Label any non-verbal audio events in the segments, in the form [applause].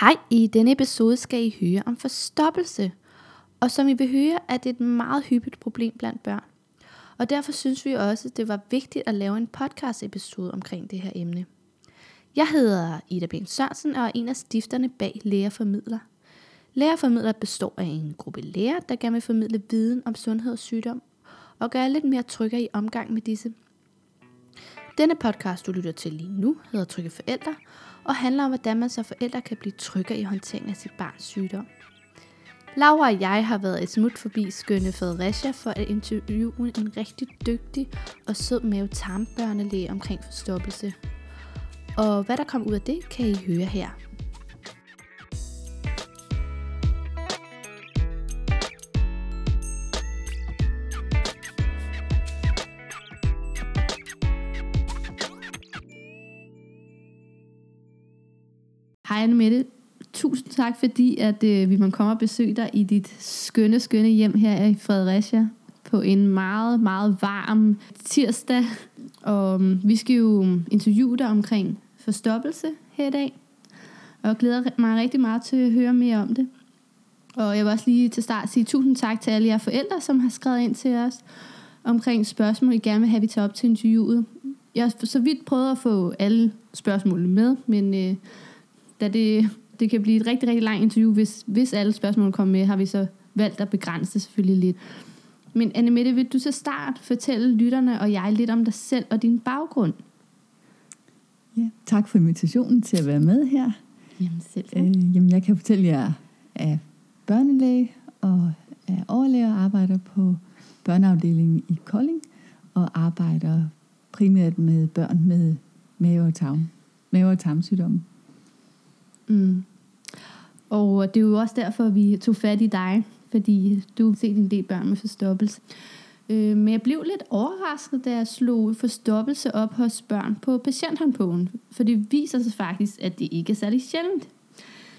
Hej, i denne episode skal I høre om forstoppelse. Og som I vil høre, er det et meget hyppigt problem blandt børn. Og derfor synes vi også, det var vigtigt at lave en podcast episode omkring det her emne. Jeg hedder Ida Ben Sørensen og er en af stifterne bag Lærerformidler. Lærerformidler består af en gruppe læger, der gerne vil formidle viden om sundhed og sygdom, og gøre lidt mere trygge i omgang med disse. Denne podcast, du lytter til lige nu, hedder Trygge Forældre, og handler om, hvordan man som forældre kan blive tryggere i håndteringen af sit barns sygdom. Laura og jeg har været et smut forbi skønne Fredericia for at interviewe en rigtig dygtig og sød mave tarmbørnelæge omkring forstoppelse. Og hvad der kom ud af det, kan I høre her. Hej Anne Mette. Tusind tak, fordi at, øh, vi må komme og besøge dig i dit skønne, skønne hjem her i Fredericia på en meget, meget varm tirsdag. Og mm, vi skal jo mm, interviewe dig omkring forstoppelse her i dag. Og jeg glæder mig rigtig meget til at høre mere om det. Og jeg vil også lige til start sige tusind tak til alle jer forældre, som har skrevet ind til os omkring spørgsmål, I gerne vil have, vi tager op til interviewet. Jeg har så vidt prøvet at få alle spørgsmålene med, men øh, da det, det kan blive et rigtig, rigtig langt interview, hvis, hvis alle spørgsmål kommer med, har vi så valgt at begrænse det selvfølgelig lidt. Men Anne Mette, vil du så start fortælle lytterne og jeg lidt om dig selv og din baggrund? Ja, tak for invitationen til at være med her. Jamen selv. Øh, jamen, jeg kan fortælle jer, at jeg er børnelæge og er overlæge og arbejder på børneafdelingen i Kolding og arbejder primært med børn med mave- og, tarm, mave- og tarmsygdomme. Mm. Og det er jo også derfor, vi tog fat i dig, fordi du har set en del børn med forstoppelse. Øh, men jeg blev lidt overrasket, da jeg slog forstoppelse op hos børn på patienthåndbogen, for det viser sig faktisk, at det ikke er særlig sjældent.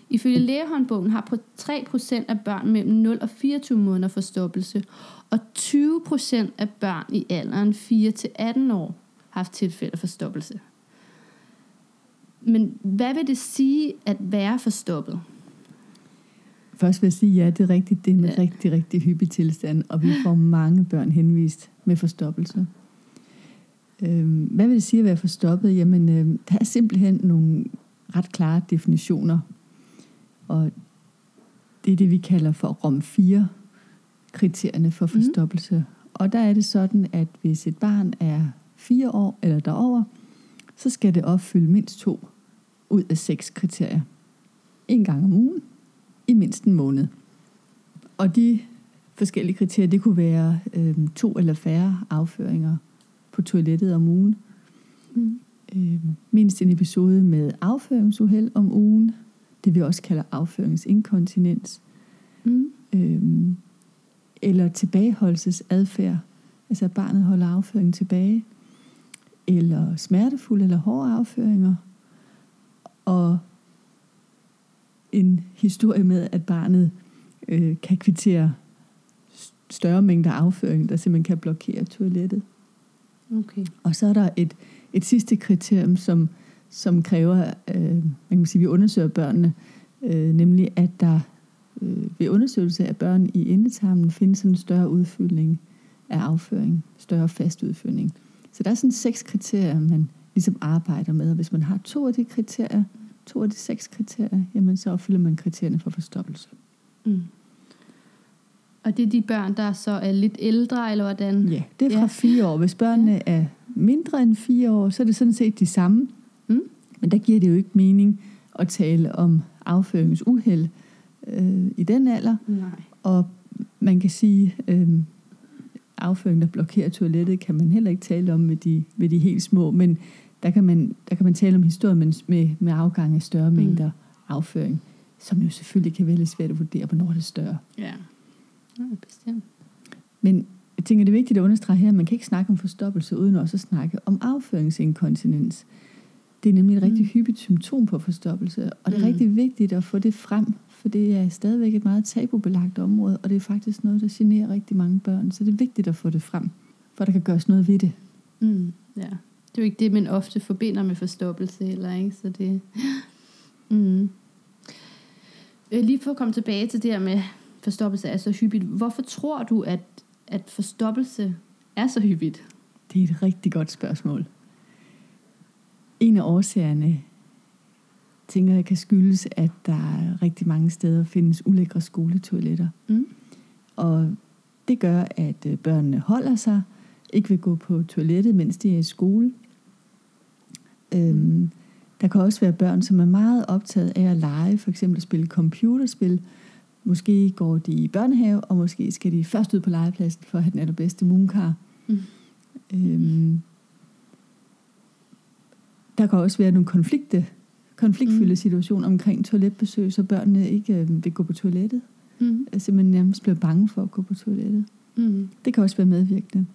Ifølge lægehåndbogen har 3% af børn mellem 0 og 24 måneder forstoppelse, og 20% af børn i alderen 4-18 år har haft tilfælde af forstoppelse. Men hvad vil det sige at være forstoppet? Først vil jeg sige, ja, det er rigtigt. Det er en Ja. rigtig, rigtig hyppig tilstand, og vi får mange børn henvist med forstoppelse. Øhm, hvad vil det sige at være forstoppet? Jamen, øhm, der er simpelthen nogle ret klare definitioner, og det er det, vi kalder for ROM 4 kriterierne for forstoppelse. Mm. Og der er det sådan, at hvis et barn er fire år eller derover, så skal det opfylde mindst to ud af seks kriterier. En gang om ugen, i mindst en måned. Og de forskellige kriterier, det kunne være øh, to eller færre afføringer på toilettet om ugen. Mm. Øh, mindst en episode med afføringsuheld om ugen. Det vi også kalder afføringsinkontinens. Mm. Øh, eller tilbageholdelsesadfærd. Altså at barnet holder afføringen tilbage. Eller smertefulde eller hårde afføringer. Og en historie med, at barnet øh, kan kvittere større mængder afføring, der simpelthen kan blokere toilettet. Okay. Og så er der et, et sidste kriterium, som, som kræver, øh, man kan sige, vi undersøger børnene, øh, nemlig at der øh, ved undersøgelse af børn i endetarmen findes en større udfyldning af afføring, større fast udfyldning. Så der er sådan seks kriterier, man ligesom arbejder med, og hvis man har to af de kriterier, to af de seks kriterier, jamen så opfylder man kriterierne for forstoppelse. Mm. Og det er de børn, der så er lidt ældre, eller hvordan? Ja, det er fra Ja. fire år. Hvis børnene er mindre end fire år, så er det sådan set de samme. Mm. Men der giver det jo ikke mening at tale om afføringsuheld øh, i den alder. Nej. Og man kan sige, øh, afføring, der blokerer toilettet, kan man heller ikke tale om ved de, ved de helt små. Men der kan man, der kan man tale om historie med, med, med afgang af større mængder mm. afføring, som jo selvfølgelig kan være lidt svært at vurdere, hvornår det er større. Ja, ja bestemt. Men jeg tænker, det er vigtigt at understrege her, at man kan ikke snakke om forstoppelse, uden også at snakke om afføringsinkontinens. Det er nemlig et rigtig mm. hyppigt symptom på forstoppelse, og det er mm. rigtig vigtigt at få det frem, for det er stadigvæk et meget tabubelagt område, og det er faktisk noget, der generer rigtig mange børn, så det er vigtigt at få det frem, for der kan gøres noget ved det. Mm, ja. Det er jo ikke det, man ofte forbinder med forstoppelse, eller ikke? Så det... [gasps] Mm. Øh, lige for at komme tilbage til det her med forstoppelse er så hyppigt. Hvorfor tror du, at, at forstoppelse er så hyppigt? Det er et rigtig godt spørgsmål. En af årsagerne tænker jeg kan skyldes, at der rigtig mange steder findes ulækre skoletoiletter. Mm. Og det gør, at øh, børnene holder sig, ikke vil gå på toilettet, mens de er i skole. Øhm, der kan også være børn, som er meget optaget af at lege, for eksempel at spille computerspil. Måske går de i børnehave, og måske skal de først ud på legepladsen for at have den allerbedste moonkar. Mm. Øhm, der kan også være nogle konflikte, konfliktfyldte mm. situationer omkring toiletbesøg, så børnene ikke øh, vil gå på toilettet. Mm. Altså man nærmest bliver bange for at gå på toilettet. Mm. Det kan også være medvirkende.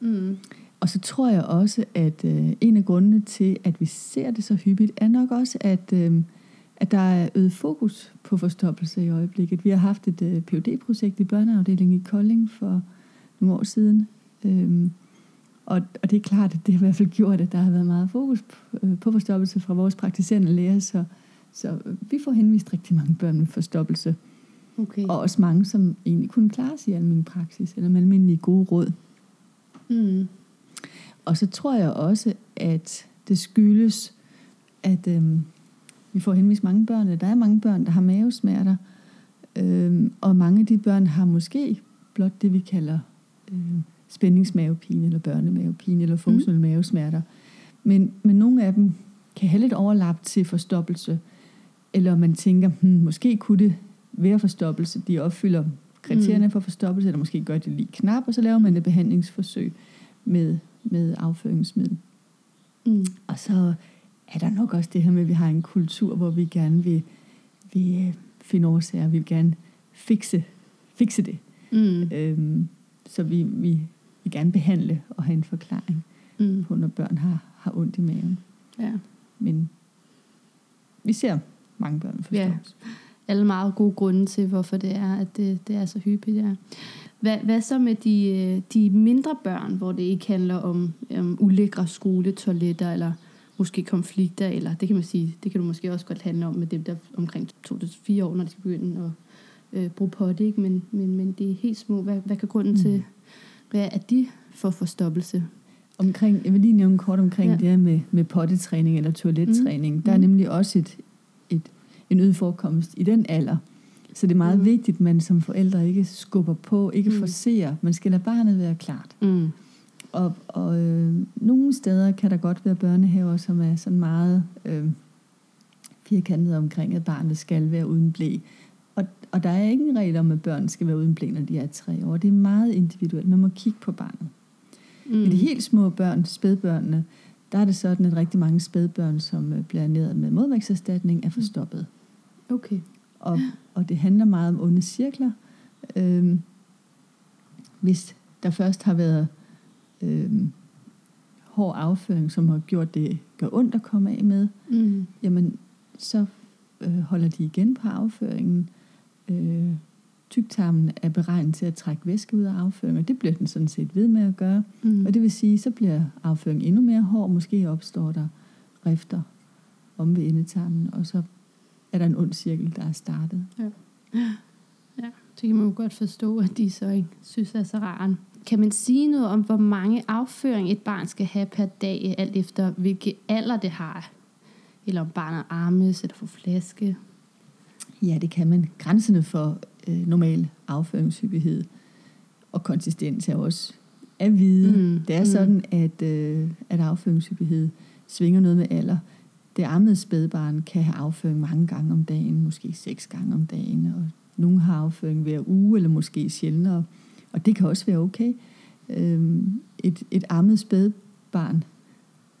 Mm. Og så tror jeg også, at øh, en af grundene til, at vi ser det så hyppigt, er nok også, at, øh, at der er øget fokus på forstoppelse i øjeblikket. Vi har haft et øh, phd projekt i børneafdelingen i Kolding for nogle år siden. Øh, og, og det er klart, at det har i hvert fald gjort, at der har været meget fokus på, øh, på forstoppelse fra vores praktiserende læger. Så, så vi får henvist rigtig mange børn med forstoppelse. Okay. Og også mange, som egentlig kunne klare sig i almindelig praksis, eller med almindelige gode råd. Mm. Og så tror jeg også, at det skyldes, at øhm, vi får henvist mange børn, der er mange børn, der har mavesmerter, øhm, og mange af de børn har måske blot det, vi kalder øhm, spændingsmavepine, eller børnemavepine, eller funktionelle mm. mavesmerter. Men, men nogle af dem kan have lidt overlap til forstoppelse, eller man tænker, hmm, måske kunne det være forstoppelse, de opfylder kriterierne mm. for forstoppelse, eller måske gør det lige knap, og så laver man et behandlingsforsøg med med afføringsmiddel. Mm. Og så er der nok også det her med, at vi har en kultur, hvor vi gerne vil, vil øh, finde årsager, vi vil gerne fikse, fikse det. Mm. Øhm, så vi, vi vil gerne behandle og have en forklaring mm. på, når børn har, har ondt i maven. Ja. Men vi ser mange børn forstås. Ja. Alle meget gode grunde til, hvorfor det er, at det, det er så hyppigt. Ja. Hvad, hvad så med de, øh, de mindre børn, hvor det ikke handler om um, ulækre skoletoiletter, eller måske konflikter, eller det kan man sige, det kan du måske også godt handle om med dem, der omkring 2-4 år, når de skal begynde at øh, bruge potte, ikke? Men, men, men det er helt små. Hvad, hvad kan grunden mm. til, hvad er de for forstoppelse? Omkring, jeg vil lige nævne kort omkring ja. det her med, med pottetræning eller toilettræning. Mm. Der er mm. nemlig også et, et, en øget forekomst i den alder. Så det er meget mm. vigtigt, at man som forældre ikke skubber på, ikke mm. forser. Man skal lade barnet være klart. Mm. Og, og øh, nogle steder kan der godt være børnehaver, som er sådan meget øh, firkantet omkring, at barnet skal være uden blæ. Og, og der er ingen regel om, at børn skal være uden blæ, når de er tre år. Det er meget individuelt. Man må kigge på barnet. Mm. Men de helt små børn, spædbørnene, der er det sådan, at rigtig mange spædbørn, som øh, bliver ernæret med modvægtserstatning, er forstoppet. Okay og, og det handler meget om onde cirkler. Øhm, hvis der først har været øhm, hård afføring, som har gjort det gør ondt at komme af med, mm. jamen så øh, holder de igen på afføringen. Øh, tyktarmen er beregnet til at trække væske ud af afføringen, og det bliver den sådan set ved med at gøre. Mm. Og det vil sige, så bliver afføringen endnu mere hård, måske opstår der rifter om ved endetarmen, og så er der en ond cirkel, der er startet. Ja. ja, det kan man jo godt forstå, at de så ikke synes er så raren. Kan man sige noget om, hvor mange afføring et barn skal have per dag, alt efter hvilke alder det har? Eller om barnet armes eller får flaske? Ja, det kan man. Grænserne for øh, normal afføringshyppighed og konsistens er også at vide. Mm, det er mm. sådan, at, øh, at afføringshyppighed svinger noget med alder det ammede spædbarn kan have afføring mange gange om dagen, måske seks gange om dagen, og nogle har afføring hver uge, eller måske sjældnere, og det kan også være okay. Øhm, et, et ammet spædbarn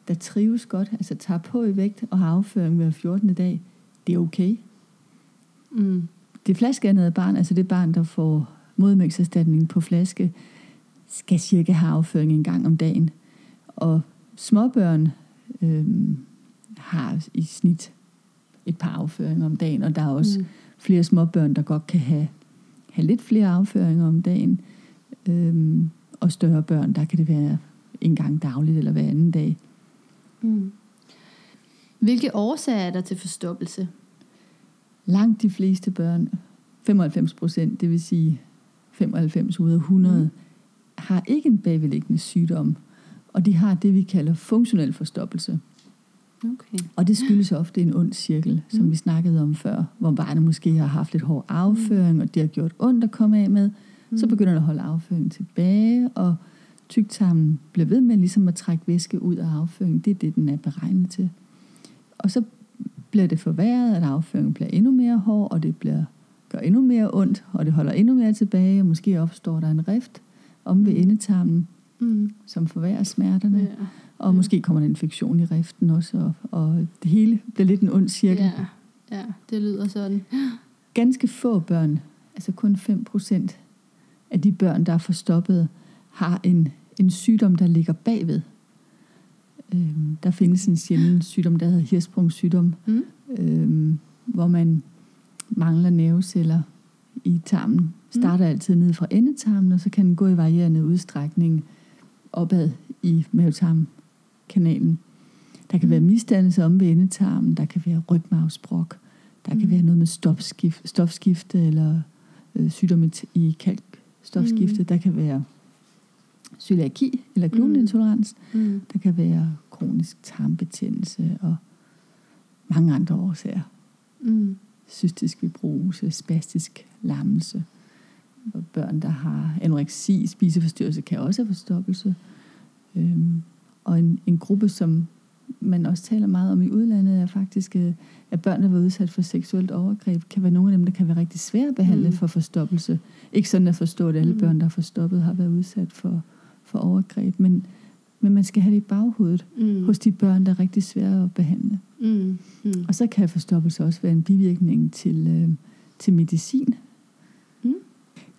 der trives godt, altså tager på i vægt og har afføring hver 14. dag, det er okay. Mm. Det flaskeandede barn, altså det barn, der får modermælkserstatning på flaske, skal cirka have afføring en gang om dagen. Og småbørn øh, har i snit et par afføringer om dagen, og der er også mm. flere småbørn, der godt kan have, have lidt flere afføringer om dagen. Øh, og større børn, der kan det være en gang dagligt eller hver anden dag. Mm. Hvilke årsager er der til forstoppelse? Langt de fleste børn, 95 procent, det vil sige 95 ud af 100, mm. har ikke en bagvedliggende sygdom, og de har det, vi kalder funktionel forstoppelse. Okay. Og det skyldes ofte en ond cirkel, som Mm. vi snakkede om før, hvor barnet måske har haft lidt hård afføring, og det har gjort ondt at komme af med. Så Mm. begynder det at holde afføringen tilbage, og tyktarmen bliver ved med ligesom at trække væske ud af afføringen. Det er det, den er beregnet til. Og så bliver det forværret, at afføringen bliver endnu mere hård, og det bliver, gør endnu mere ondt, og det holder endnu mere tilbage, og måske opstår der en rift om ved endetarmen, Mm. som forværrer smerterne. Ja. Og Ja. måske kommer der infektion i riften også, og, og det hele bliver lidt en ond cirkel. ja. Ja, det lyder sådan. [gasps] Ganske få børn, altså kun 5% af de børn, der er forstoppet, har en, en sygdom, der ligger bagved. Øhm, der findes en sjælden sygdom, der hedder hirsprungssygdom, Mm. øhm, hvor man mangler nerveceller i tarmen. Starter altid nede fra endetarmen, og så kan den gå i varierende udstrækning opad i mavetarmkanalen. Der kan Mm. være misdannelse om ved endetarmen, der kan være rygmavsbrok, der kan Mm. være noget med stofskift, stofskifte eller øh, sygdom i, i kalkstofskifte. Mm. Der kan være cøliaki eller glutenintolerans. Mm. Der kan være kronisk tarmbetændelse og mange andre årsager. Mm. Cystisk fibrose, spastisk lammelse. Og børn, der har anoreksi, spiseforstyrrelse, kan også have forstoppelse. Øhm, og en, en gruppe, som man også taler meget om i udlandet, er faktisk, øh, at børn, der været udsat for seksuelt overgreb, kan være nogle af dem, der kan være rigtig svære at behandle Mm. for forstoppelse. Ikke sådan at forstå, at alle Mm. børn, der er forstoppet, har været udsat for, for overgreb, men, men man skal have det i baghovedet Mm. hos de børn, der er rigtig svære at behandle. Mm. Mm. Og så kan forstoppelse også være en bivirkning til, øh, til medicin. Mm.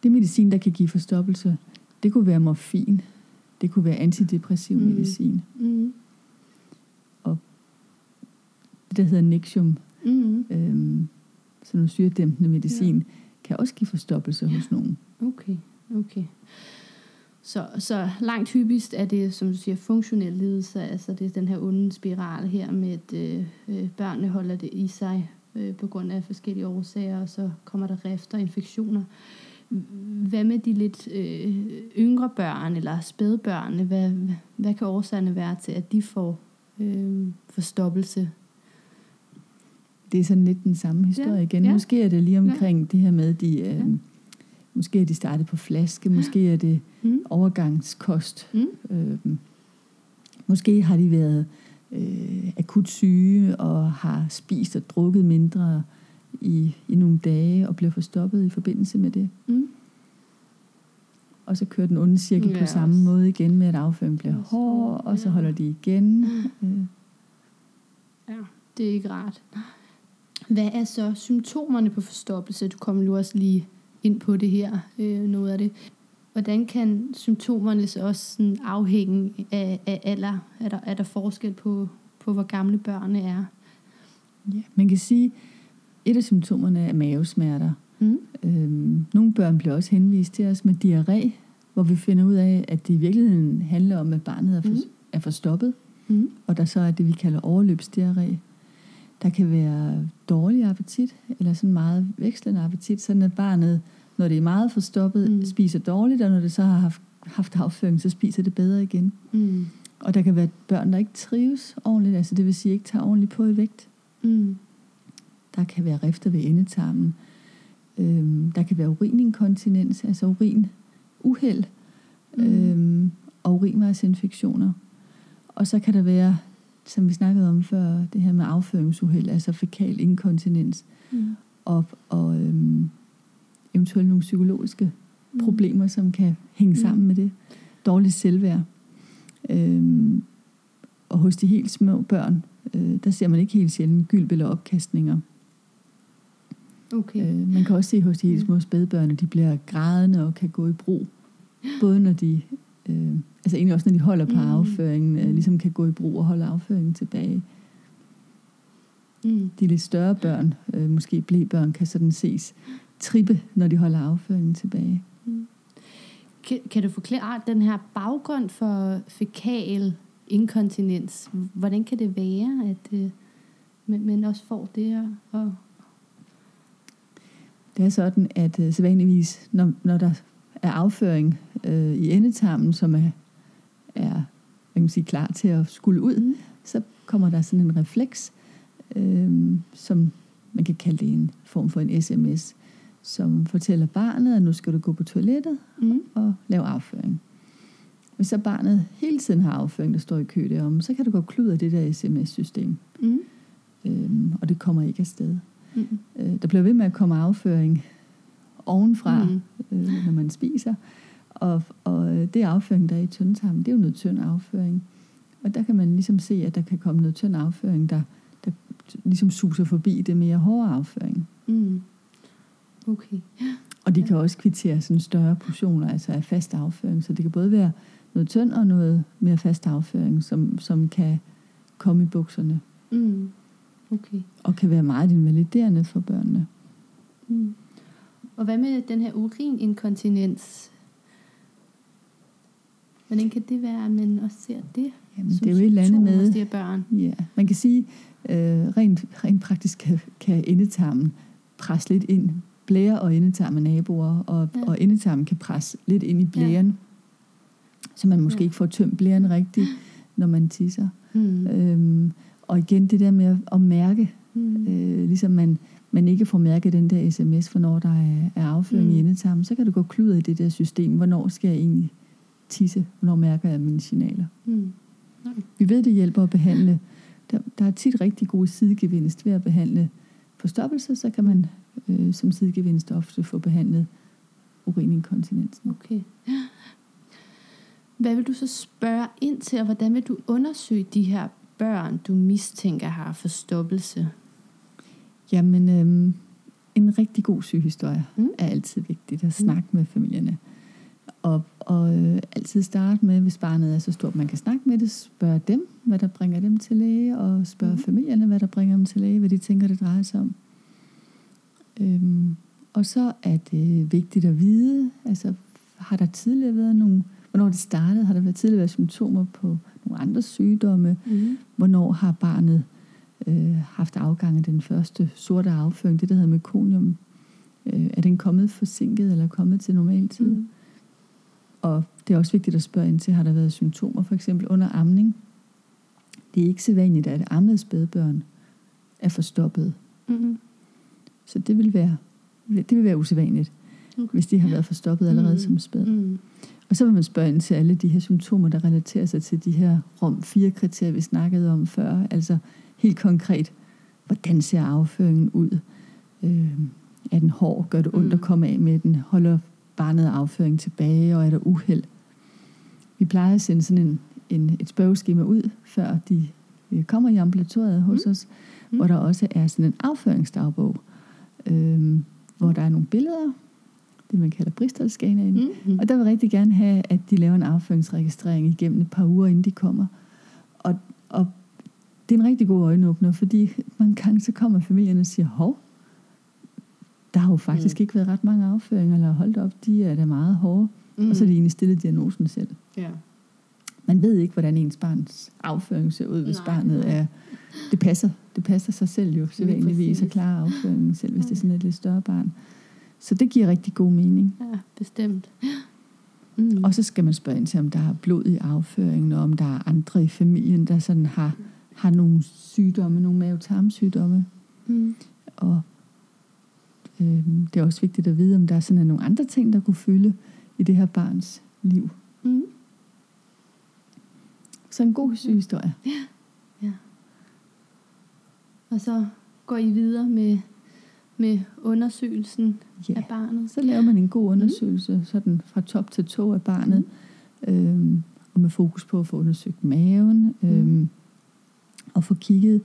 Det medicin, der kan give forstoppelse, det kunne være morfin, det kunne være antidepressiv Mm. medicin. Mm. Det, der hedder Nexium, Mm. øh, sådan noget syredæmpende medicin, ja. kan også give forstoppelse hos nogen. Okay, okay. Så, så langt hyppigst er det, som du siger, funktionel lidelse, altså det er den her onde spiral her med, at øh, øh, børnene holder det i sig øh, på grund af forskellige årsager, og så kommer der rifter og infektioner. Hvad med de lidt øh, yngre børn eller spædbørn? Hvad, hvad kan årsagerne være til, at de får øh, forstoppelse? Det er sådan lidt den samme historie Ja, igen. ja. Måske er det lige omkring det her med, de, øh, Ja. måske er de startet på flaske, måske er det Mm? overgangskost. Mm? Øh, måske har de været øh, akut syge og har spist og drukket mindre i, i nogle dage og bliver forstoppet i forbindelse med det. Mm? Og så kører den onde cirkel Ja, på samme måde igen med, at afføringen bliver Også hård, og så holder de igen. [laughs] Øh, Ja, det er ikke rart. Hvad er så symptomerne på forstoppelse? Du kommer jo også lige ind på det her, øh, noget af det. Hvordan kan symptomerne så også sådan afhænge af, af alder? Er der, er der forskel på, på, hvor gamle børnene er? ja. Man kan sige, et af symptomerne er mavesmerter. Mm? Øhm, nogle børn bliver også henvist til os med diarré, hvor vi finder ud af, at det i virkeligheden handler om, at barnet er, for, Mm. er forstoppet, Mm? og der så er det, vi kalder overløbsdiarré. Der kan være dårlig appetit, eller sådan meget vekslende appetit, sådan at barnet, når det er meget forstoppet, Mm. spiser dårligt, og når det så har haft, haft afføring, så spiser det bedre igen. Mm. Og der kan være børn, der ikke trives ordentligt, altså det vil sige ikke tager ordentligt på i vægt. Mm. Der kan være rifter ved endetarmen. Øhm, der kan være urininkontinens, altså urin uheld, Mm. øhm, og urinvejsinfektioner. Og så kan der være, som vi snakkede om før, det her med afføringsuheld, altså fekal inkontinens, Mm. og, og øhm, eventuelt nogle psykologiske Mm. problemer, som kan hænge Mm. sammen med det. Dårligt selvværd. Øhm, og hos de helt små børn, øh, der ser man ikke helt sjældent gylp eller opkastninger. Okay. Øh, man kan også se hos de helt små spædbørn, at de bliver grædende og kan gå i bro. Både når de, øh, altså egentlig også når de holder på Mm. afføringen, øh, Mm. ligesom kan gå i bro og holde afføringen tilbage. Mm. De lidt større børn, øh, måske blæbørn, kan sådan ses trippe, når de holder afføringen tilbage. Kan, kan du forklare den her baggrund for fekal inkontinens? Hvordan kan det være, at øh, man også får det her? Og, Det er sådan, at øh, sædvanligvis, når, når der er afføring øh, i endetarmen, som er, er hvad kan man sige, klar til at skulle ud, Mm. så kommer der sådan en refleks, øh, som man kan kalde det en form for en sms, som fortæller barnet, at nu skal du gå på toilettet mm. og lave afføring. Hvis så barnet hele tiden har afføring, der står i kø derom, så kan du gå klud af det der sms-system, Mm. øh, og det kommer ikke afsted. Mm. Øh, der bliver ved med at komme afføring ovenfra, Mm. øh, når man spiser. Og, og øh, det afføring, der er i tyndtarmen, det er jo noget tynd afføring. Og der kan man ligesom se, at der kan komme noget tynd afføring, der, der ligesom suser forbi det mere hårde afføring. Mm. Okay. Og de Ja. kan også kvittere sådan større portioner, altså af fast afføring. Så det kan både være noget tynd og noget mere fast afføring, som, som kan komme i bukserne. Mm. Okay. Og kan være meget invaliderende for børnene. Mm. Og hvad med den her urininkontinens? Hvordan kan det være, at man også ser det? Jamen, det er jo et eller andet med... de her børn? Ja, man kan sige, øh, rent, rent praktisk kan, kan endetarmen presse lidt ind. Blære og endetarm er naboer, og, Ja. og endetarmen kan presse lidt ind i blæren, ja. så man måske ja. ikke får tømt blæren rigtigt, når man tisser. Mm. Øhm, og igen det der med at, at mærke, Mm. øh, ligesom man, man ikke får mærket den der sms, hvornår der er, er afføring Mm. i endetarmen, så kan du gå klud i det der system. Hvornår skal jeg egentlig tisse? Hvornår mærker jeg mine signaler? Mm. Vi ved, det hjælper at behandle. Der, der er tit rigtig gode sidegevinst ved at behandle forstoppelse, så kan man øh, som sidegevinst ofte få behandlet urininkontinensen. Okay. Hvad vil du så spørge ind til, og hvordan vil du undersøge de her børn, du mistænker har forstoppelse? Jamen, øh, en rigtig god sygehistorie Mm. mm. er altid vigtigt at snakke mm. med familierne. Og, og øh, altid starte med, hvis barnet er så stort, man kan snakke med det, spørge dem, hvad der bringer dem til læge, og spørge Mm. mm. familierne, hvad der bringer dem til læge, hvad de tænker, det drejer sig om. Øhm, og så er det vigtigt at vide, altså har der tidligere været nogle, hvornår det startede, har der været tidligere været symptomer på nogle andre sygdomme, Mm. hvornår har barnet øh, haft afgang af den første sorte afføring, det der hedder mekonium. Øh, er den kommet forsinket eller kommet til normal tid? Mm. Og det er også vigtigt at spørge ind til, har der været symptomer, for eksempel under amning? Det er ikke så vanligt, at ammede spædbørn er forstoppet. Mm. Så det vil være, det vil være usædvanligt, Okay. hvis de har været forstoppet allerede Mm. som spæd. Mm. Og så vil man spørge ind til alle de her symptomer, der relaterer sig til de her Rom 4-kriterier, vi snakkede om før. Altså helt konkret, hvordan ser afføringen ud? Øh, er den hård? Gør det ondt Mm. at komme af med den? Holder barnet afføring tilbage, og er der uheld? Vi plejer at sende sådan en, en, et spørgeskema ud, før de øh, kommer i ambulatoriet hos Mm. os, Mm. hvor der også er sådan en afføringsdagbog, øh, hvor der er nogle billeder, det man kalder Bristol-skanaen, Mm. og der vil rigtig gerne have, at de laver en afføringsregistrering igennem et par uger, inden de kommer. Og, og det er en rigtig god øjenåbner, fordi mange gange så kommer familien og siger, hov, der har jo faktisk Mm. mm. ikke været ret mange afføringer, eller holdt op, de er da meget hårde. Mm. Mm. Og så er de egentlig stillet diagnosen selv. Ja. Man ved ikke, hvordan ens barns afføring ser ud, hvis Nej, barnet nej. er... Det passer, det passer sig selv jo sædvanligvis at præcis. klare afføringen selv, hvis det er sådan et lidt større barn. Så det giver rigtig god mening. ja, bestemt. Mm. Og så skal man spørge ind til, om der er blod i afføringen, og om der er andre i familien, der sådan har, har nogle sygdomme, nogle mavetarmsygdomme. Mm. Og øh, det er også vigtigt at vide, om der er sådan nogle andre ting, der kunne fylde i det her barns liv. Mm. Så en god sygehistorie. Og så går I videre med, med undersøgelsen Ja. af barnet. Så laver man en god undersøgelse, sådan fra top til tå af barnet, øhm, og med fokus på at få undersøgt maven, øhm, og få kigget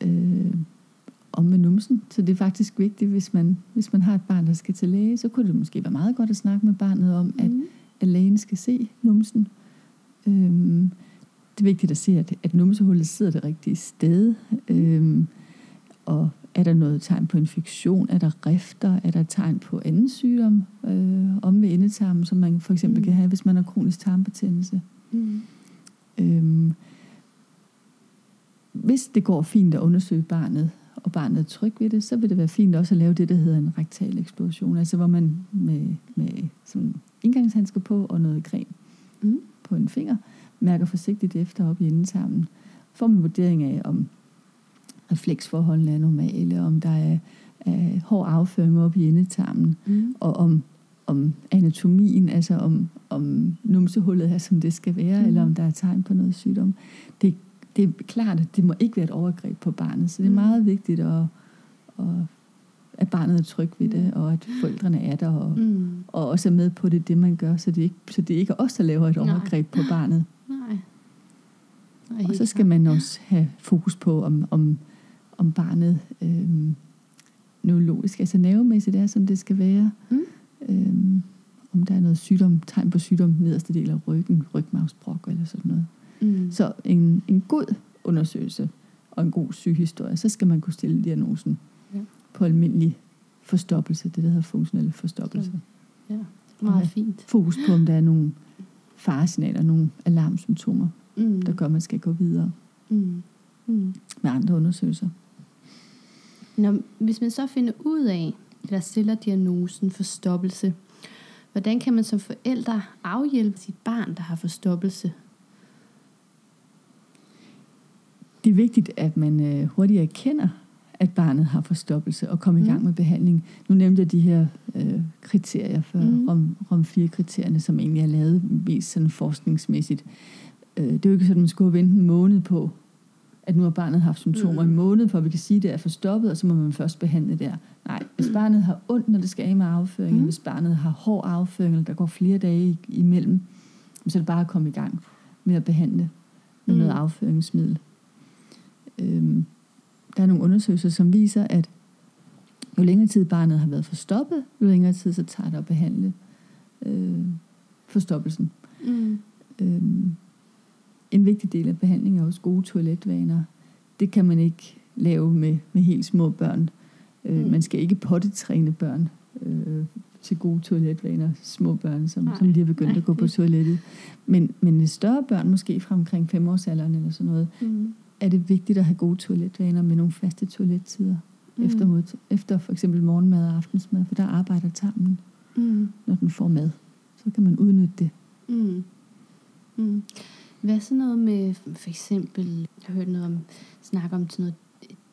øh, om med numsen. Så det er faktisk vigtigt, hvis man, hvis man har et barn, der skal til læge, så kunne det måske være meget godt at snakke med barnet om, at, Mm. at lægen skal se numsen. Øhm, det er vigtigt at se, at, at numsehullet sidder det rigtige sted. Øhm, og er der noget tegn på infektion? Er der rifter? Er der tegn på anden sygdom øh, om ved endetarmen, som man for eksempel Mm. kan have, hvis man har kronisk tarmbetændelse? Mm. Øhm, hvis det går fint at undersøge barnet, og barnet er tryg ved det, så vil det være fint også at lave det, der hedder en rektal eksplosion. Altså hvor man med, med sådan indgangshandsker på og noget creme Mm. på en finger, mærker forsigtigt efter op i endetarmen. Får man en vurdering af, om refleksforholdene er normale, om der er, er hård afføring op i endetarmen, Mm. og om, om anatomien, altså om, om numsehullet er, som det skal være, mm. eller om der er tegn på noget sygdom. Det, det er klart, at det må ikke være et overgreb på barnet, så det er Mm. meget vigtigt, at, at, at barnet er tryg ved det, Ja. og at forældrene er der, og, Mm. og også er med på det, det man gør, så det ikke, så det ikke er os, der laver et Nej. overgreb på barnet. Nej. Nej, Og så skal man også have fokus på, om, om, om barnet øhm, neurologisk, altså nervemæssigt er, som det skal være. Mm. Øhm, om der er noget sygdom, tegn på sygdom nederste del af ryggen, rygmavsbrok eller sådan noget. Mm. Så en, en god undersøgelse og en god sygehistorie, så skal man kunne stille diagnosen Ja. på almindelig forstoppelse, det der hedder funktionelle forstoppelse. Ja, meget fint. Fokus på, om der er nogle faresignaler, nogle alarmsymptomer, Mm. der gør, at man skal gå videre Mm. Mm. med andre undersøgelser. Når, hvis man så finder ud af, eller stiller diagnosen forstoppelse, hvordan kan man som forældre afhjælpe sit barn, der har forstoppelse? Det er vigtigt, at man øh, hurtigt erkender, at barnet har forstoppelse og kommer mm. i gang Mm. med behandling. Nu nævnte jeg de her øh, kriterier for Mm. mm. ROM, ROM 4-kriterierne, som egentlig er lavet mest sådan forskningsmæssigt. Øh, det er jo ikke sådan, at man skulle vente en måned på, at nu har barnet haft symptomer mm. Mm. en måned, for at vi kan sige, at det er forstoppet, og så må man først behandle der. Nej, hvis barnet har ondt, når det skal af med afføringen, Mm. mm. hvis barnet har hård afføring, eller der går flere dage i- imellem, så er det bare at komme i gang med at behandle med mm. Mm. noget afføringsmiddel. Øhm, der er nogle undersøgelser, som viser, at jo længere tid barnet har været forstoppet, jo længere tid så tager det at behandle øh, forstoppelsen. Mm. Øhm, en vigtig del af behandlingen er også gode toiletvaner. Det kan man ikke lave med, med helt små børn. Øh, Mm. Man skal ikke pottetræne børn øh, til gode toiletvaner, små børn, som, Nej. som lige er begyndt Nej, at gå på toilettet. Men, men større børn, måske fra omkring femårsalderen eller sådan noget, Mm. er det vigtigt at have gode toiletvaner med nogle faste toilettider. Mm. Efter, mod, efter for eksempel morgenmad og aftensmad, for der arbejder tarmen, Mm. når den får mad. Så kan man udnytte det. Mm. Mm. Hvad sådan noget med, for eksempel, jeg har hørt noget om, snak om sådan noget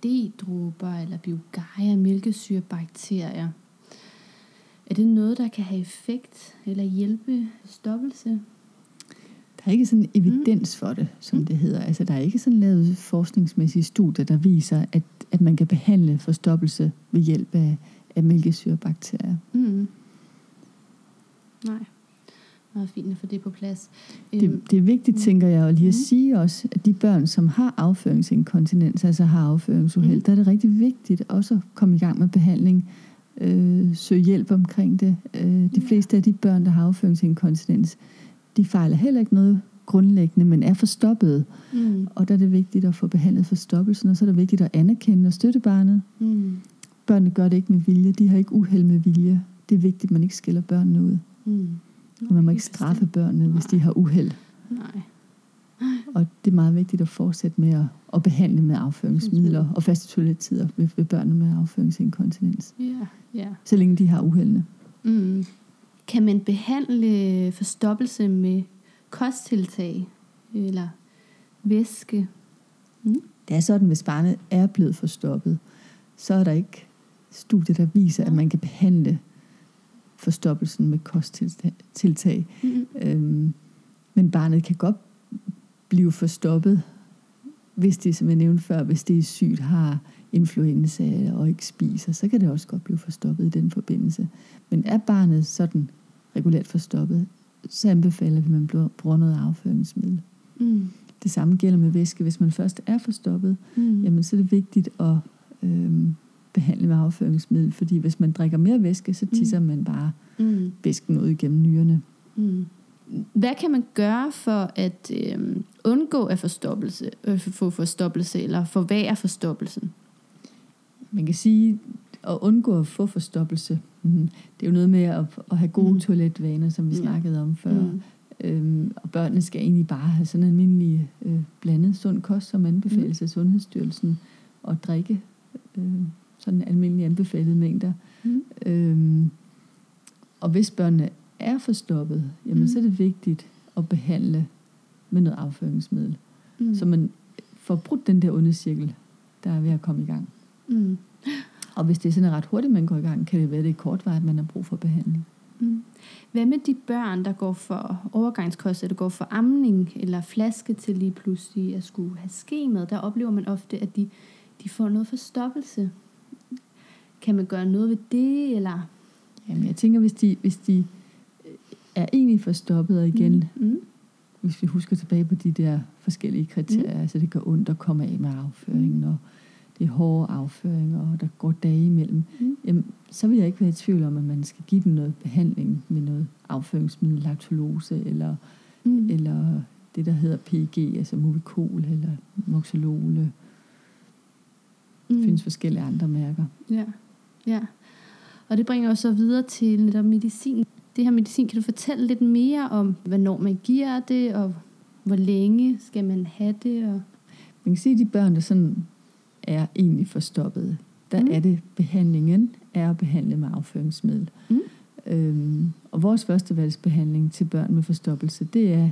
D-dråber eller biogaia, mælkesyrebakterier. Er det noget, der kan have effekt eller hjælpe stoppelse? Der er ikke sådan evidens for det, som Mm. det hedder. Altså, der er ikke sådan lavet forskningsmæssige studier, der viser, at, at man kan behandle forstoppelse ved hjælp af, af mælkesyrebakterier. Mm. Nej. Meget fint at få det på plads. Øhm, Det, det er vigtigt, Mm. tænker jeg, at lige at Mm. sige også, at de børn, som har afføringsinkontinens, altså har afføringsuheld, Mm. der er det rigtig vigtigt også at komme i gang med behandling, øh, søge hjælp omkring det. Øh, de Ja. fleste af de børn, der har afføringsinkontinens, de fejler heller ikke noget grundlæggende, men er forstoppet. Mm. Og der er det vigtigt at få behandlet forstoppelsen, og så er det vigtigt at anerkende og støtte barnet. Mm. Børnene gør det ikke med vilje, de har ikke uheld med vilje. Det er vigtigt, at man ikke skiller børnene ud. Mm. Og man må ikke straffe børnene, hvis de har uheld. Nej. Og det er meget vigtigt at fortsætte med at, at behandle med afføringsmidler og faste toilettider ved, ved børnene med afføringsinkontinens, Ja, ja. så længe de har uheldene. Mm. Kan man behandle forstoppelse med kosttiltag eller væske? Det er sådan, hvis barnet er blevet forstoppet, så er der ikke studier, der viser, at man kan behandle forstoppelsen med kosttiltag. Mm. Øhm, men barnet kan godt blive forstoppet, hvis det, som jeg nævnte før, hvis det er sygt, har influenza og ikke spiser, så kan det også godt blive forstoppet i den forbindelse. Men er barnet sådan regulært forstoppet, så anbefaler vi, at man bruger- bruger noget afføringsmiddel. Mm. det samme gælder med væske. Hvis man først er forstoppet, Mm. jamen så er det vigtigt at øhm, behandle med afføringsmiddel, fordi hvis man drikker mere væske, så tisser mm. man bare Mm. væsken ud igennem nyrerne. Mm. Hvad kan man gøre for at øh, undgå at forstoppelse, øh, få forstoppelse eller forværre forstoppelsen? Man kan sige, at undgå at få forstoppelse, mm, det er jo noget med at, at have gode Mm. mm. toiletvaner, som vi Ja. snakkede om før. Mm. Øhm, og børnene skal egentlig bare have sådan en almindelig øh, blandet sund kost, som anbefales af Sundhedsstyrelsen, og drikke øh, sådan almindelige anbefalede mængder. Mm. Øhm, og hvis børnene er forstoppet, jamen Mm. så er det vigtigt at behandle med noget afføringsmiddel, Mm. så man får brudt den der onde cirkel, der er ved at komme i gang. Mm. Og hvis det er sådan ret hurtigt, man går i gang, kan det være, at det er kortvarigt, at man har brug for behandling. Mm. Hvad med de børn, der går for overgangskost, eller går for amning, eller flaske til lige pludselig at skulle have ske med? Der oplever man ofte, at de, de får noget forstoppelse. Kan man gøre noget ved det, eller? Jamen, jeg tænker, hvis de, hvis de øh, er egentlig forstoppet, og igen, Mm. Mm. hvis vi husker tilbage på de der forskellige kriterier, mm. altså det gør ondt at komme af med afføringen, og det er hårde afføringer, og der går dage imellem, Mm. jamen, så vil jeg ikke være i tvivl om, at man skal give dem noget behandling med noget afføringsmiddel, laktulose, eller, Mm. eller det, der hedder PG, altså Movicol, eller Moxolole. Der Mm. findes forskellige andre mærker. Ja, ja. Og det bringer os så videre til netop medicin. Det her medicin, kan du fortælle lidt mere om, hvornår man giver det, og hvor længe skal man have det? Og... Man kan sige, at de børn, der sådan er egentlig forstoppet, der Mm. er det behandlingen er at behandle med afføringsmiddel. Mm. Øhm, og vores førstevalgsbehandling til børn med forstoppelse, det er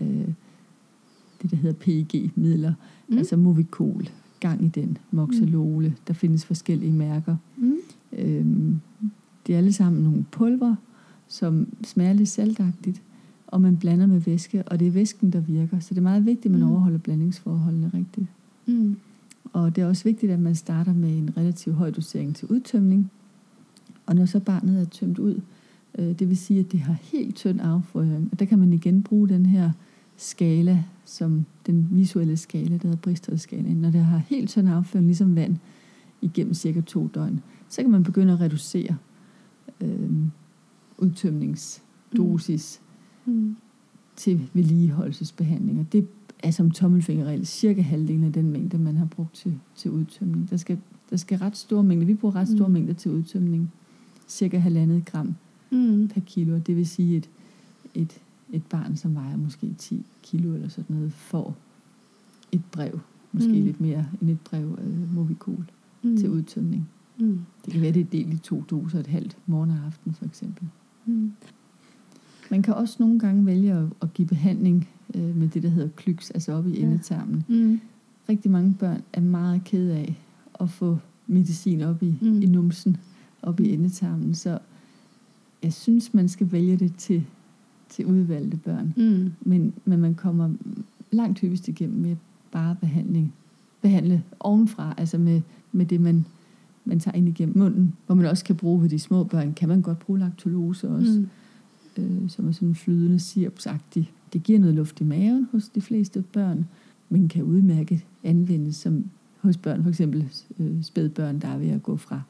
øh, det, der hedder PEG-midler, Mm. altså Movicol, gang i den, Moxolole, mm. der findes forskellige mærker. Mm. Øhm, det er alle sammen nogle pulver, som smager lidt saltagtigt, og man blander med væske, og det er væsken, der virker. Så det er meget vigtigt, at man mm. overholder blandingsforholdene rigtigt. Mm. Og det er også vigtigt, at man starter med en relativt høj dosering til udtømning. Og når så barnet er tømt ud, øh, det vil sige, at det har helt tynd afføring, og der kan man igen bruge den her skala, som den visuelle skala, der hedder Bristol-skalaen. Når det har helt tynd afføring, ligesom vand, igennem cirka to døgn, så kan man begynde at reducere øh, udtømningsdosis Mm. til vedligeholdelsesbehandling. Og det er som tommelfingerregel cirka halvdelen af den mængde, man har brugt til, til udtømning. Der skal, der skal ret store mængder. Vi bruger ret store Mm. mm. mængder til udtømning. Cirka halvandet gram Mm. per kilo. Det vil sige, et, et, et barn, som vejer måske 10 kilo eller sådan noget, får et brev. Måske Mm. mm. lidt mere end et brev af Movicol Mm. mm. til udtømning. Mm. Det kan være, det er delt i to doser, et halvt morgen og aften for eksempel. Mm. Man kan også nogle gange vælge at, at give behandling øh, med det, der hedder klyks, altså op i Ja. endetarmen. Mm. Rigtig mange børn er meget ked af at få medicin op i, Mm. mm. i numsen, op i endetarmen. Så jeg synes, man skal vælge det til, til udvalgte børn. Mm. Men, men man kommer langt hyppigst igennem med bare behandling. Behandle ovenfra, altså med, med det, man, man tager ind igennem munden. Hvor man også kan bruge ved de små børn, kan man godt bruge laktulose også. Mm. øh, som er sådan flydende sirupsagtig. Det giver noget luft i maven hos de fleste børn, men kan udmærket anvendes som hos børn, for eksempel øh, spædbørn, der er ved at gå fra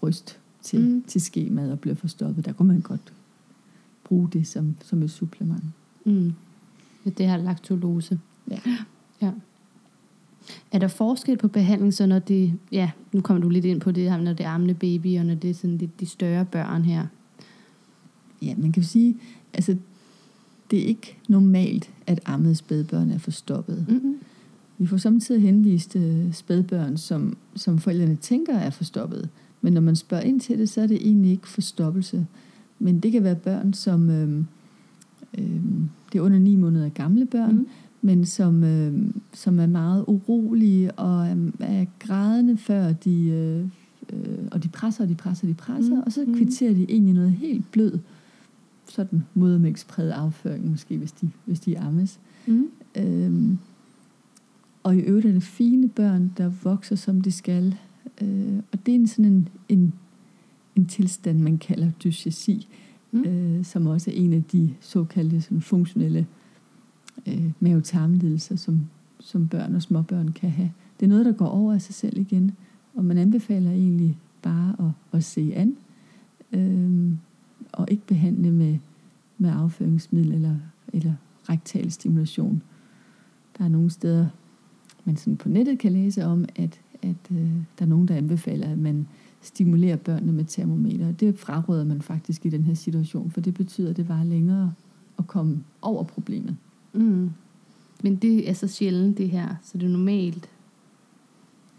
bryst til, Mm. til skemad og bliver forstoppet. Der kunne man godt bruge det som, som et supplement. Mm. Det her laktulose. Ja. ja. Er der forskel på behandling, så når det, ja, nu kommer du lidt ind på det her, når det er ammende baby, og når det er sådan lidt de større børn her. Ja, man kan jo sige, altså det er ikke normalt, at ammede spædbørn er forstoppet. Mm-hmm. Vi får samtidig henvist øh, spædbørn, som, som forældrene tænker er forstoppet. Men når man spørger ind til det, så er det egentlig ikke forstoppelse. Men det kan være børn, som øh, øh, det er under ni måneder gamle børn, Mm. Men som, øh, som er meget urolige og er, er grædende før de, øh, øh, og de presser, og de presser, og de presser, Mm. og så Mm. kvitterer de egentlig noget helt blød, sådan modermælkspræget afføring måske, hvis de, hvis de ammes. Mm. Øhm, og i øvrigt er det fine børn, der vokser, som de skal. Øh, og det er en sådan en, en, en tilstand, man kalder dysjesi, mm. øh, som også er en af de såkaldte sådan, funktionelle øh, Øh, mavetarmlidelser, som, som børn og småbørn kan have. Det er noget, der går over af sig selv igen, og man anbefaler egentlig bare at, at se an, øh, og ikke behandle med, med afføringsmiddel eller, eller rektal stimulation. Der er nogle steder, man sådan på nettet kan læse om, at, at øh, der er nogen, der anbefaler, at man stimulerer børnene med termometer. Det fraråder man faktisk i den her situation, for det betyder, at det var længere at komme over problemet. Mm. Men det er så sjældent det her, så det er normalt,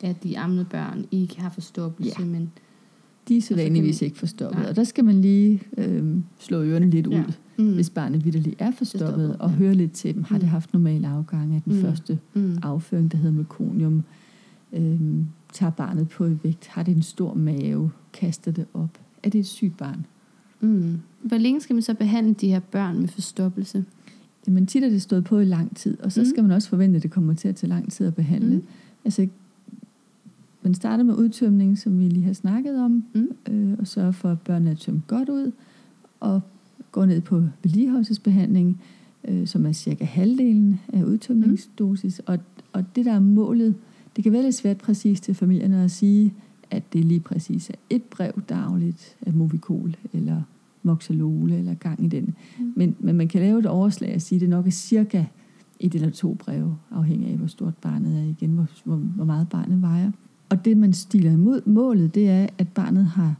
at de ammede børn ikke har forstoppelse, Ja. men De er så ikke forstoppet, Nej. og der skal man lige øh, slå ørerne lidt Ja. ud, mm. hvis barnet vidderligt er forstoppet, Forstoppet, og ja. høre lidt til dem. Har det Mm. haft normal afgang af den Mm. første mm. afføring, der hedder mekonium? Øhm, tager barnet på i vægt? Har det en stor mave? Kaster det op? Er det et sygt barn? Mm. Hvor længe skal man så behandle de her børn med forstoppelse? Jamen tit er det stået på i lang tid, og så Mm. skal man også forvente, at det kommer til at tage lang tid at behandle. Mm. Altså, man starter med udtømning, som vi lige har snakket om, Mm. øh, og sørger for, at børnene er tømt godt ud, og går ned på vedligeholdelsesbehandling, øh, som er cirka halvdelen af udtømningsdosis. Og, og det, der er målet, det kan være lidt svært præcis til familierne at sige, at det lige præcis er et brev dagligt af Movicol, eller Moxalole, eller gang i den. Mm. Men, men man kan lave et overslag og sige, at det nok er cirka et eller to breve, afhængig af, hvor stort barnet er igen, hvor, hvor, hvor meget barnet vejer. Og det, man stiler imod målet, det er, at barnet har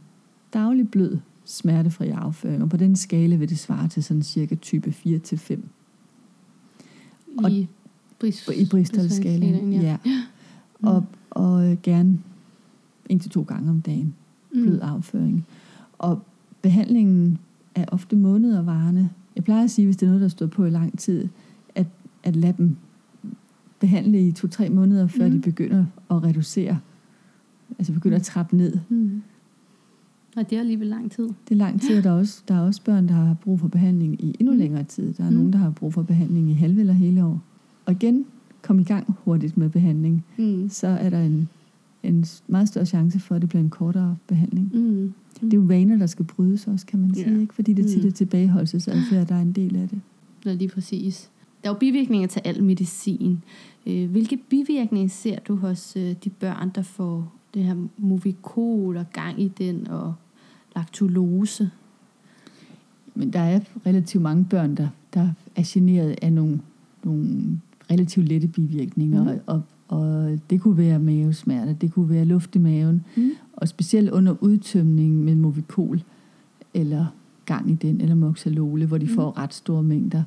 daglig blød, smertefri afføring, og på den skala vil det svare til sådan cirka type 4 til 5 Og- I, Bris, i Bristol-skalaen. ja. Ja. Og, og øh, gerne en til to gange om dagen blød Mm. afføring. Og behandlingen er ofte måneder varende. Jeg plejer at sige, hvis det er noget, der står på i lang tid, at, at lade dem behandle i to-tre måneder, før Mhm. de begynder at reducere. Altså begynder at trappe ned. Mm. Og det er alligevel lang tid. Det er lang tid, og der er også, der er også børn, der har brug for behandling i endnu Mhm. længere tid. Der er Mhm. nogen, der har brug for behandling i halve eller hele år. Og igen, kom i gang hurtigt med behandling. Mm. Så er der en, en meget større chance for, at det bliver en kortere behandling. Mm. Det er jo vaner, der skal brydes også, kan man sige. Ja. Ikke? Fordi det tit Mm. er tilbageholdelsesadfærd, der er en del af det. Ja, lige præcis. Der er jo bivirkninger til al medicin. Øh, Hvilke bivirkninger ser du hos øh, de børn, der får det her Movicol og gang i den og laktulose? Men der er relativt mange børn, der, der er generet af nogle, nogle relativt lette bivirkninger. Mm. Og, og det kunne være mavesmerter, det kunne være luft i maven. Mm. Og specielt under udtømning med Movicol, eller gang i den, eller Moxalole, hvor de Mm. får ret store mængder.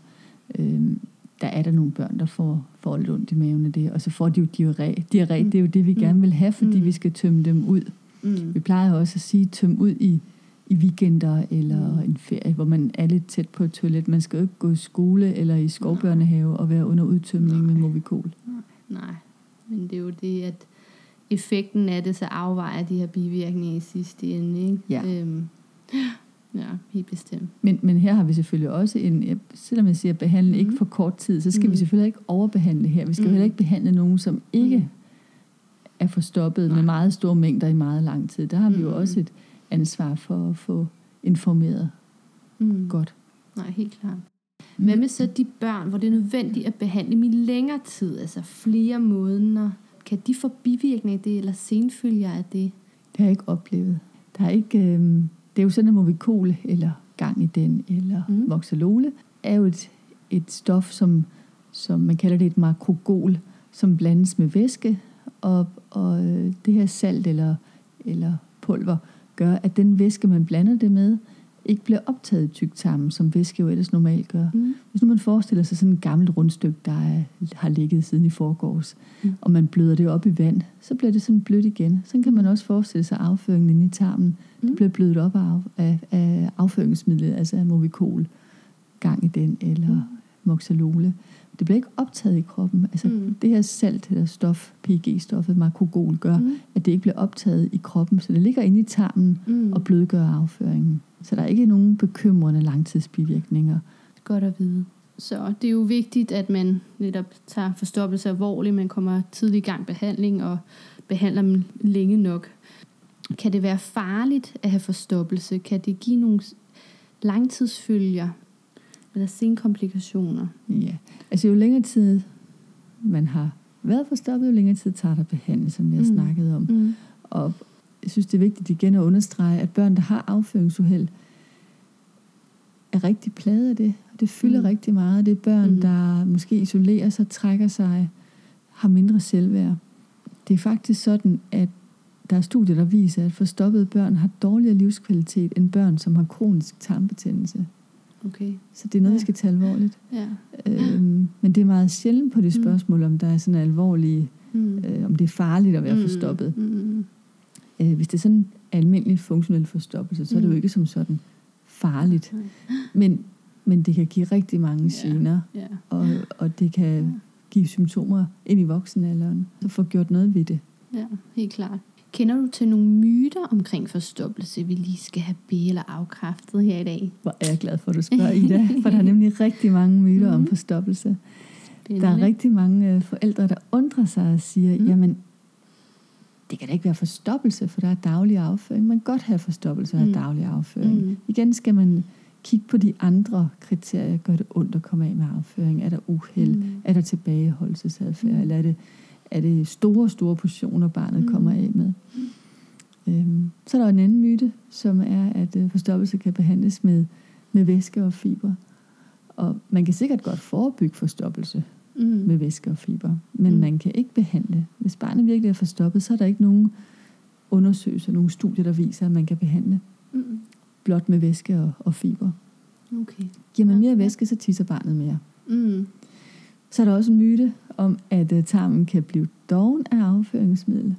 Øhm, der er der nogle børn, der får, får lidt ondt i maven af det. Og så får de jo diarré. Diarré, Mm. det er jo det, vi Mm. gerne vil have, fordi Mm. vi skal tømme dem ud. Mm. Vi plejer også at sige, tøm ud i, i weekender eller Mm. en ferie, hvor man er lidt tæt på et toilet. Man skal jo ikke gå i skole eller i skovbørnehave og være under udtømning Nej. med Movicol. Nej, men det er jo det, at effekten af det så afvejer de her bivirkninger i sidste ende. Ikke? Ja. Øhm, ja, helt bestemt. Men, men her har vi selvfølgelig også en, selvom jeg siger behandle mm. ikke Mhm. for kort tid, så skal Mhm. vi selvfølgelig ikke overbehandle her. Vi skal Mhm. heller ikke behandle nogen, som ikke Mhm. er forstoppet Nej. med meget store mængder i meget lang tid. Der har vi jo Mhm. også et ansvar for at få informeret Mm. godt. Nej, helt klart. Hvad med så de børn, hvor det er nødvendigt at behandle dem i længere tid, altså flere måneder? Kan de få bivirkninger af det, eller senfølger af det? Det har jeg ikke oplevet. Der er ikke, øh, det er jo sådan, at Movicol, eller gang i den, eller mm. Moxalole, er jo et, et stof, som, som man kalder det et makrogol, som blandes med væske, og, og øh, det her salt eller, eller pulver gør, at den væske, man blander det med, ikke bliver optaget i tyktarmen, som væske jo ellers normalt gør. Mm. Hvis nu man forestiller sig sådan et gammelt rundstykke, der er, har ligget siden i forgårs, Mm. og man bløder det op i vand, så bliver det sådan blødt igen. Sådan kan man også forestille sig afføringen inde i tarmen. Mm. Det bliver blødt op af, af, af afføringsmidlet, altså af Movicol, gang i den, eller Mm. Moxalole. Det bliver ikke optaget i kroppen. Altså Mm. det her salt, eller stof, PG-stoffet, makrogol, gør. Mm. at det ikke bliver optaget i kroppen. Så det ligger inde i tarmen Mm. og blødgør afføringen. Så der er ikke nogen bekymrende langtidsbivirkninger. Godt at vide. Så det er jo vigtigt, at man netop tager forstoppelse alvorligt, man kommer tidlig i gang behandling og behandler dem længe nok. Kan det være farligt at have forstoppelse? Kan det give nogle langtidsfølger? eller senkomplikationer. Ja, altså jo længere tid man har været forstoppet, jo længere tid tager der behandling, som vi har mm. snakket om. Mm. Og jeg synes, det er vigtigt igen at understrege, at børn, der har afføringsuheld, er rigtig plaget af det. Og det fylder Mm. mm. rigtig meget. Det er børn, Mm. mm. der måske isolerer sig, trækker sig, har mindre selvværd. Det er faktisk sådan, at der er studier, der viser, at forstoppede børn har dårligere livskvalitet end børn, som har kronisk tarmbetændelse. Okay. Så det er noget, Ja. vi skal tage alvorligt. Ja. Øhm, men det er meget sjældent på det Mm. spørgsmål, om der er sådan alvorlige, Mm. øh, om det er farligt at være Mm. forstoppet. Mm. Øh, hvis det er sådan almindelig funktionel forstoppelse, så er det jo Mm. ikke som sådan farligt. Nej. Men, men det kan give rigtig mange Ja. gener, Ja. og, og det kan Ja. give symptomer ind i voksenalderen. Så få gjort noget ved det. ja, helt klart. Kender du til nogle myter omkring forstoppelse, vi lige skal have be- eller afkræftet her i dag? Hvor er jeg glad for, at du spørger, Ida. [laughs] For der er nemlig rigtig mange myter mm. om Mhm. forstoppelse. Der er rigtig mange øh, forældre, der undrer sig og siger, Mm. mm. jamen, det kan da ikke være forstoppelse, for der er daglig afføring. Man kan godt have forstoppelse og Mm. daglig afføring. Mm. Igen skal man kigge på de andre kriterier. Gør det ondt at komme af med afføring? Er der uheld? Mm. Er der tilbageholdelsesadfærd? Mm. Eller er det, er det store, store portioner, barnet Mm. kommer af med? Øhm, så er der en anden myte, som er, at øh, forstoppelse kan behandles med, med væske og fiber. Og man kan sikkert godt forebygge forstoppelse Mm. med væske og fiber, men Mm. man kan ikke behandle. Hvis barnet virkelig er forstoppet, så er der ikke nogen undersøgelser, nogen studier, der viser, at man kan behandle Mm. blot med væske og, og fiber. Okay. Giver man Ja, mere ja. væske, så tisser barnet mere. Mm. Så er der også en myte om, at uh, tarmen kan blive doven af afføringsmiddel.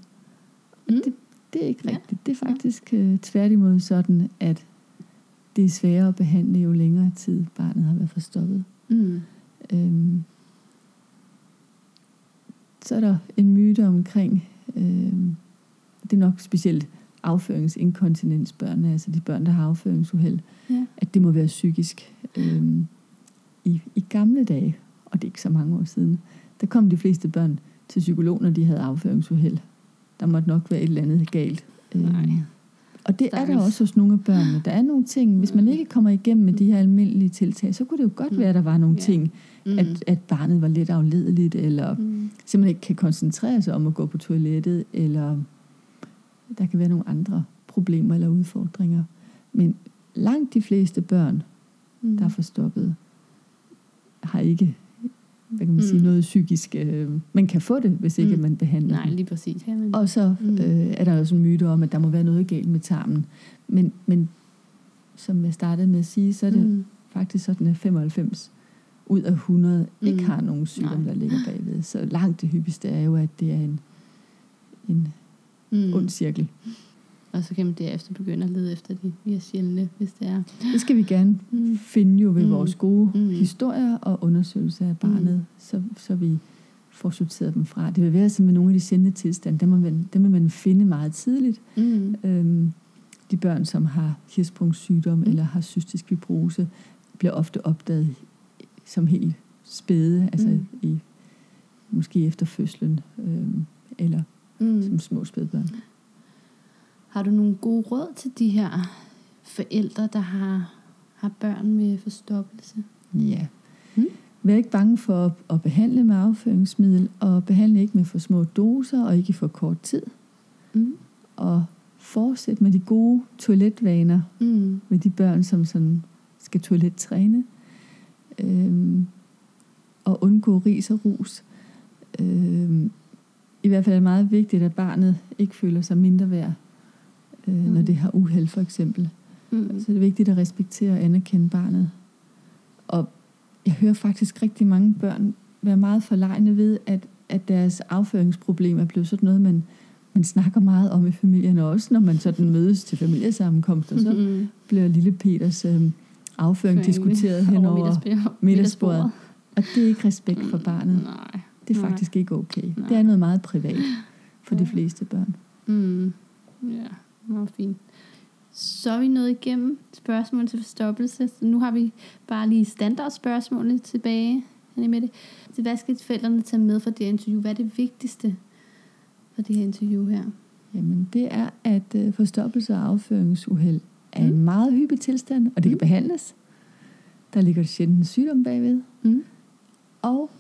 Mm. Det, det er ikke Ja. rigtigt. Det er faktisk uh, tværtimod sådan, at det er sværere at behandle, jo længere tid barnet har været forstoppet. Mm. Øhm, så er der en myte omkring, øhm, det er nok specielt afføringsinkontinensbørnene, altså de børn, der har afføringsuheld, Ja. at det må være psykisk. Øhm, i, I gamle dage, og det er ikke så mange år siden, der kom de fleste børn til psykolog, når de havde afføringsuheld. Der måtte nok være et eller andet galt. Nej. og det er der også hos nogle af børnene. Der er nogle ting, hvis man ikke kommer igennem med de her almindelige tiltag, så kunne det jo godt Mm. være, at der var nogle ting, Mm. at, at barnet var lidt afledeligt, eller Mm. Simpelthen ikke kan koncentrere sig om at gå på toilettet, eller der kan være nogle andre problemer eller udfordringer. Men langt de fleste børn, Mm. der er forstoppet, har ikke hvad kan man sige, Mm. noget psykisk. Øh, man kan få det, hvis ikke Mm. man behandler Nej, lige præcis. Ja, men... Og så Mm. øh, er der også en myte om, at der må være noget galt med tarmen. Men, men som jeg startede med at sige, så er det Mm. faktisk sådan, at 95 ud af 100 ikke Mm. har nogen sygdom, Nej. der ligger bagved. Så langt det hyppigste er jo, at det er en, en Mm. ond cirkel. Og så kan man derefter begynde at lede efter de mere sjældne, hvis det er. Det skal vi gerne Mm. finde jo ved Mm. vores gode Mm. historier og undersøgelser af barnet, Mm. så, så vi får sorteret dem fra. Det vil være som med nogle af de sjældne tilstande, dem, må man, dem vil man finde meget tidligt. Mm. Øhm, de børn, som har hirspungssygdom Mm. eller har cystisk fibrose, bliver ofte opdaget som helt spæde, altså Mm. i måske efter fødslen, øhm, eller Mm. som små spædbørn. Har du nogle gode råd til de her forældre, der har, har børn med forstoppelse? Ja. Mm. Vær ikke bange for at, at behandle med afføringsmiddel, og behandle ikke med for små doser, og ikke for kort tid. Mm. Og fortsæt med de gode toiletvaner Mm. med de børn, som sådan skal toilettræne. Øhm, og undgå ris og rus. Øhm, I hvert fald er det meget vigtigt, at barnet ikke føler sig mindre værd, øh, mm. når det har uheld for eksempel. Mm. Så det er vigtigt at respektere og anerkende barnet. Og jeg hører faktisk rigtig mange børn være meget forlegne ved, at, at deres afføringsproblem er blevet sådan noget, man, man snakker meget om i familien, og også når man sådan mødes til familiesammenkomster, så Mm. bliver lille Peters øh, afføring diskuteret hen [laughs] over middagsbordet. middagsbordet. Og det er ikke respekt for barnet. Nej. Det er Nej. faktisk ikke okay. Nej. Det er noget meget privat for de Ja. fleste børn. Mm. Ja, meget fint. Så er vi nået igennem spørgsmål til forstoppelse. Så nu har vi bare lige standardspørgsmålene tilbage. I med det? Så hvad skal forældrene tage med fra det her interview? Hvad er det vigtigste for det her interview her? Jamen, det er, at øh, forstoppelse og afføringsuheld er en Mm. meget hyppig tilstand, og det kan Mm. behandles. Der ligger sjældent en sygdom bagved. Mm. Og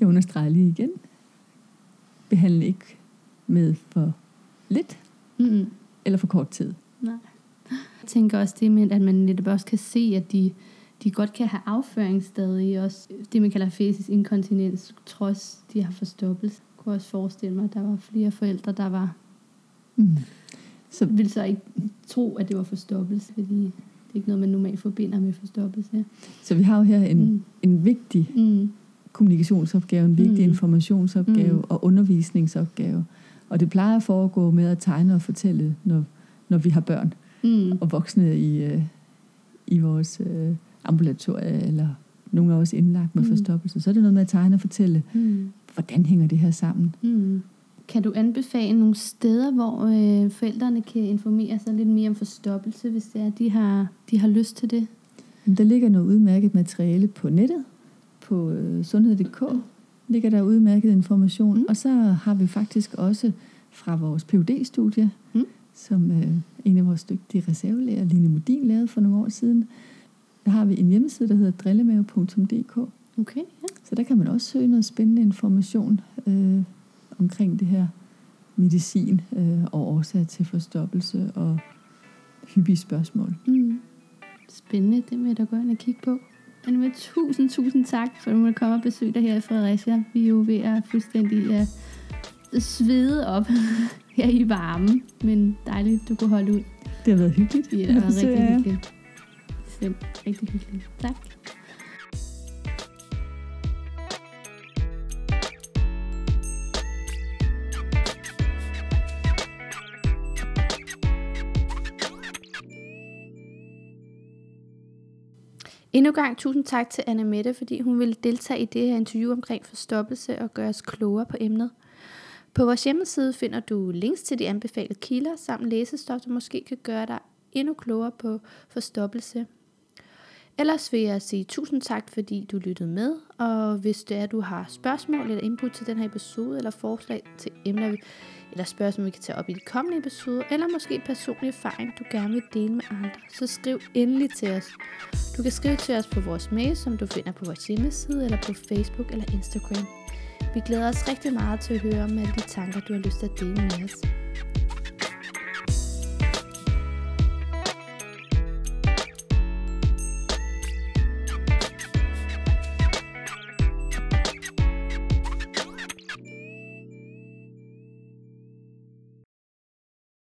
jeg understreger lige igen. Behandle ikke med for lidt Mm. eller for kort tid. Nej. Jeg tænker også det med, at man netop også kan se, at de, de godt kan have afføring stadig. Også det, man kalder fæsis inkontinens, trods de har forstoppelse. Jeg kunne også forestille mig, at der var flere forældre, der var, Mm. Så ville så ikke tro, at det var forstoppelse, fordi det er ikke noget, man normalt forbinder med forstoppelse. Så vi har jo her en, Mm. en vigtig Mm. kommunikationsopgave, en vigtig Mm. informationsopgave Mm. og undervisningsopgave. Og det plejer at foregå med at tegne og fortælle, når, når vi har børn Mm. og voksne i, øh, i vores øh, ambulatorie, eller nogle af os indlagt med mm. forstoppelse. Så er det noget med at tegne og fortælle, Mm. hvordan hænger det her sammen. Mm. Kan du anbefale nogle steder, hvor øh, forældrene kan informere sig lidt mere om forstoppelse, hvis det er, de har, de har lyst til det? Der ligger noget udmærket materiale på nettet, på øh, sundhed.dk ligger der udmærket information. Mm. Og så har vi faktisk også fra vores phd studie mm. som øh, en af vores dygtige reservelærer, Line Modin, lavede for nogle år siden. Der har vi en hjemmeside, der hedder drillemave.dk. Okay, ja. Så der kan man også søge noget spændende information øh, omkring det her medicin øh, og årsager til forstoppelse og hyppige spørgsmål. Mm. Spændende, det vil jeg da gå ind og kigge på. Anne, tusind, tusind tak, for at du måtte komme og besøge dig her i Fredericia. Vi er jo ved at fuldstændig uh, svede op [laughs] her i varmen, men dejligt, du kunne holde ud. Det har været hyggeligt. Det været besøge rigtig hyggeligt. Bestemt, rigtig hyggeligt. Tak. Endnu gang tusind tak til Anna Mette, fordi hun ville deltage i det her interview omkring forstoppelse og gøre os klogere på emnet. På vores hjemmeside finder du links til de anbefalede kilder samt læsestof, der måske kan gøre dig endnu klogere på forstoppelse. Ellers vil jeg sige tusind tak, fordi du lyttede med, og hvis det er, du har spørgsmål eller input til den her episode, eller forslag til emner, vi- eller spørgsmål, vi kan tage op i de kommende episoder, eller måske personlig erfaring, du gerne vil dele med andre, så skriv endelig til os. Du kan skrive til os på vores mail, som du finder på vores hjemmeside, eller på Facebook eller Instagram. Vi glæder os rigtig meget til at høre om alle de tanker, du har lyst til at dele med os.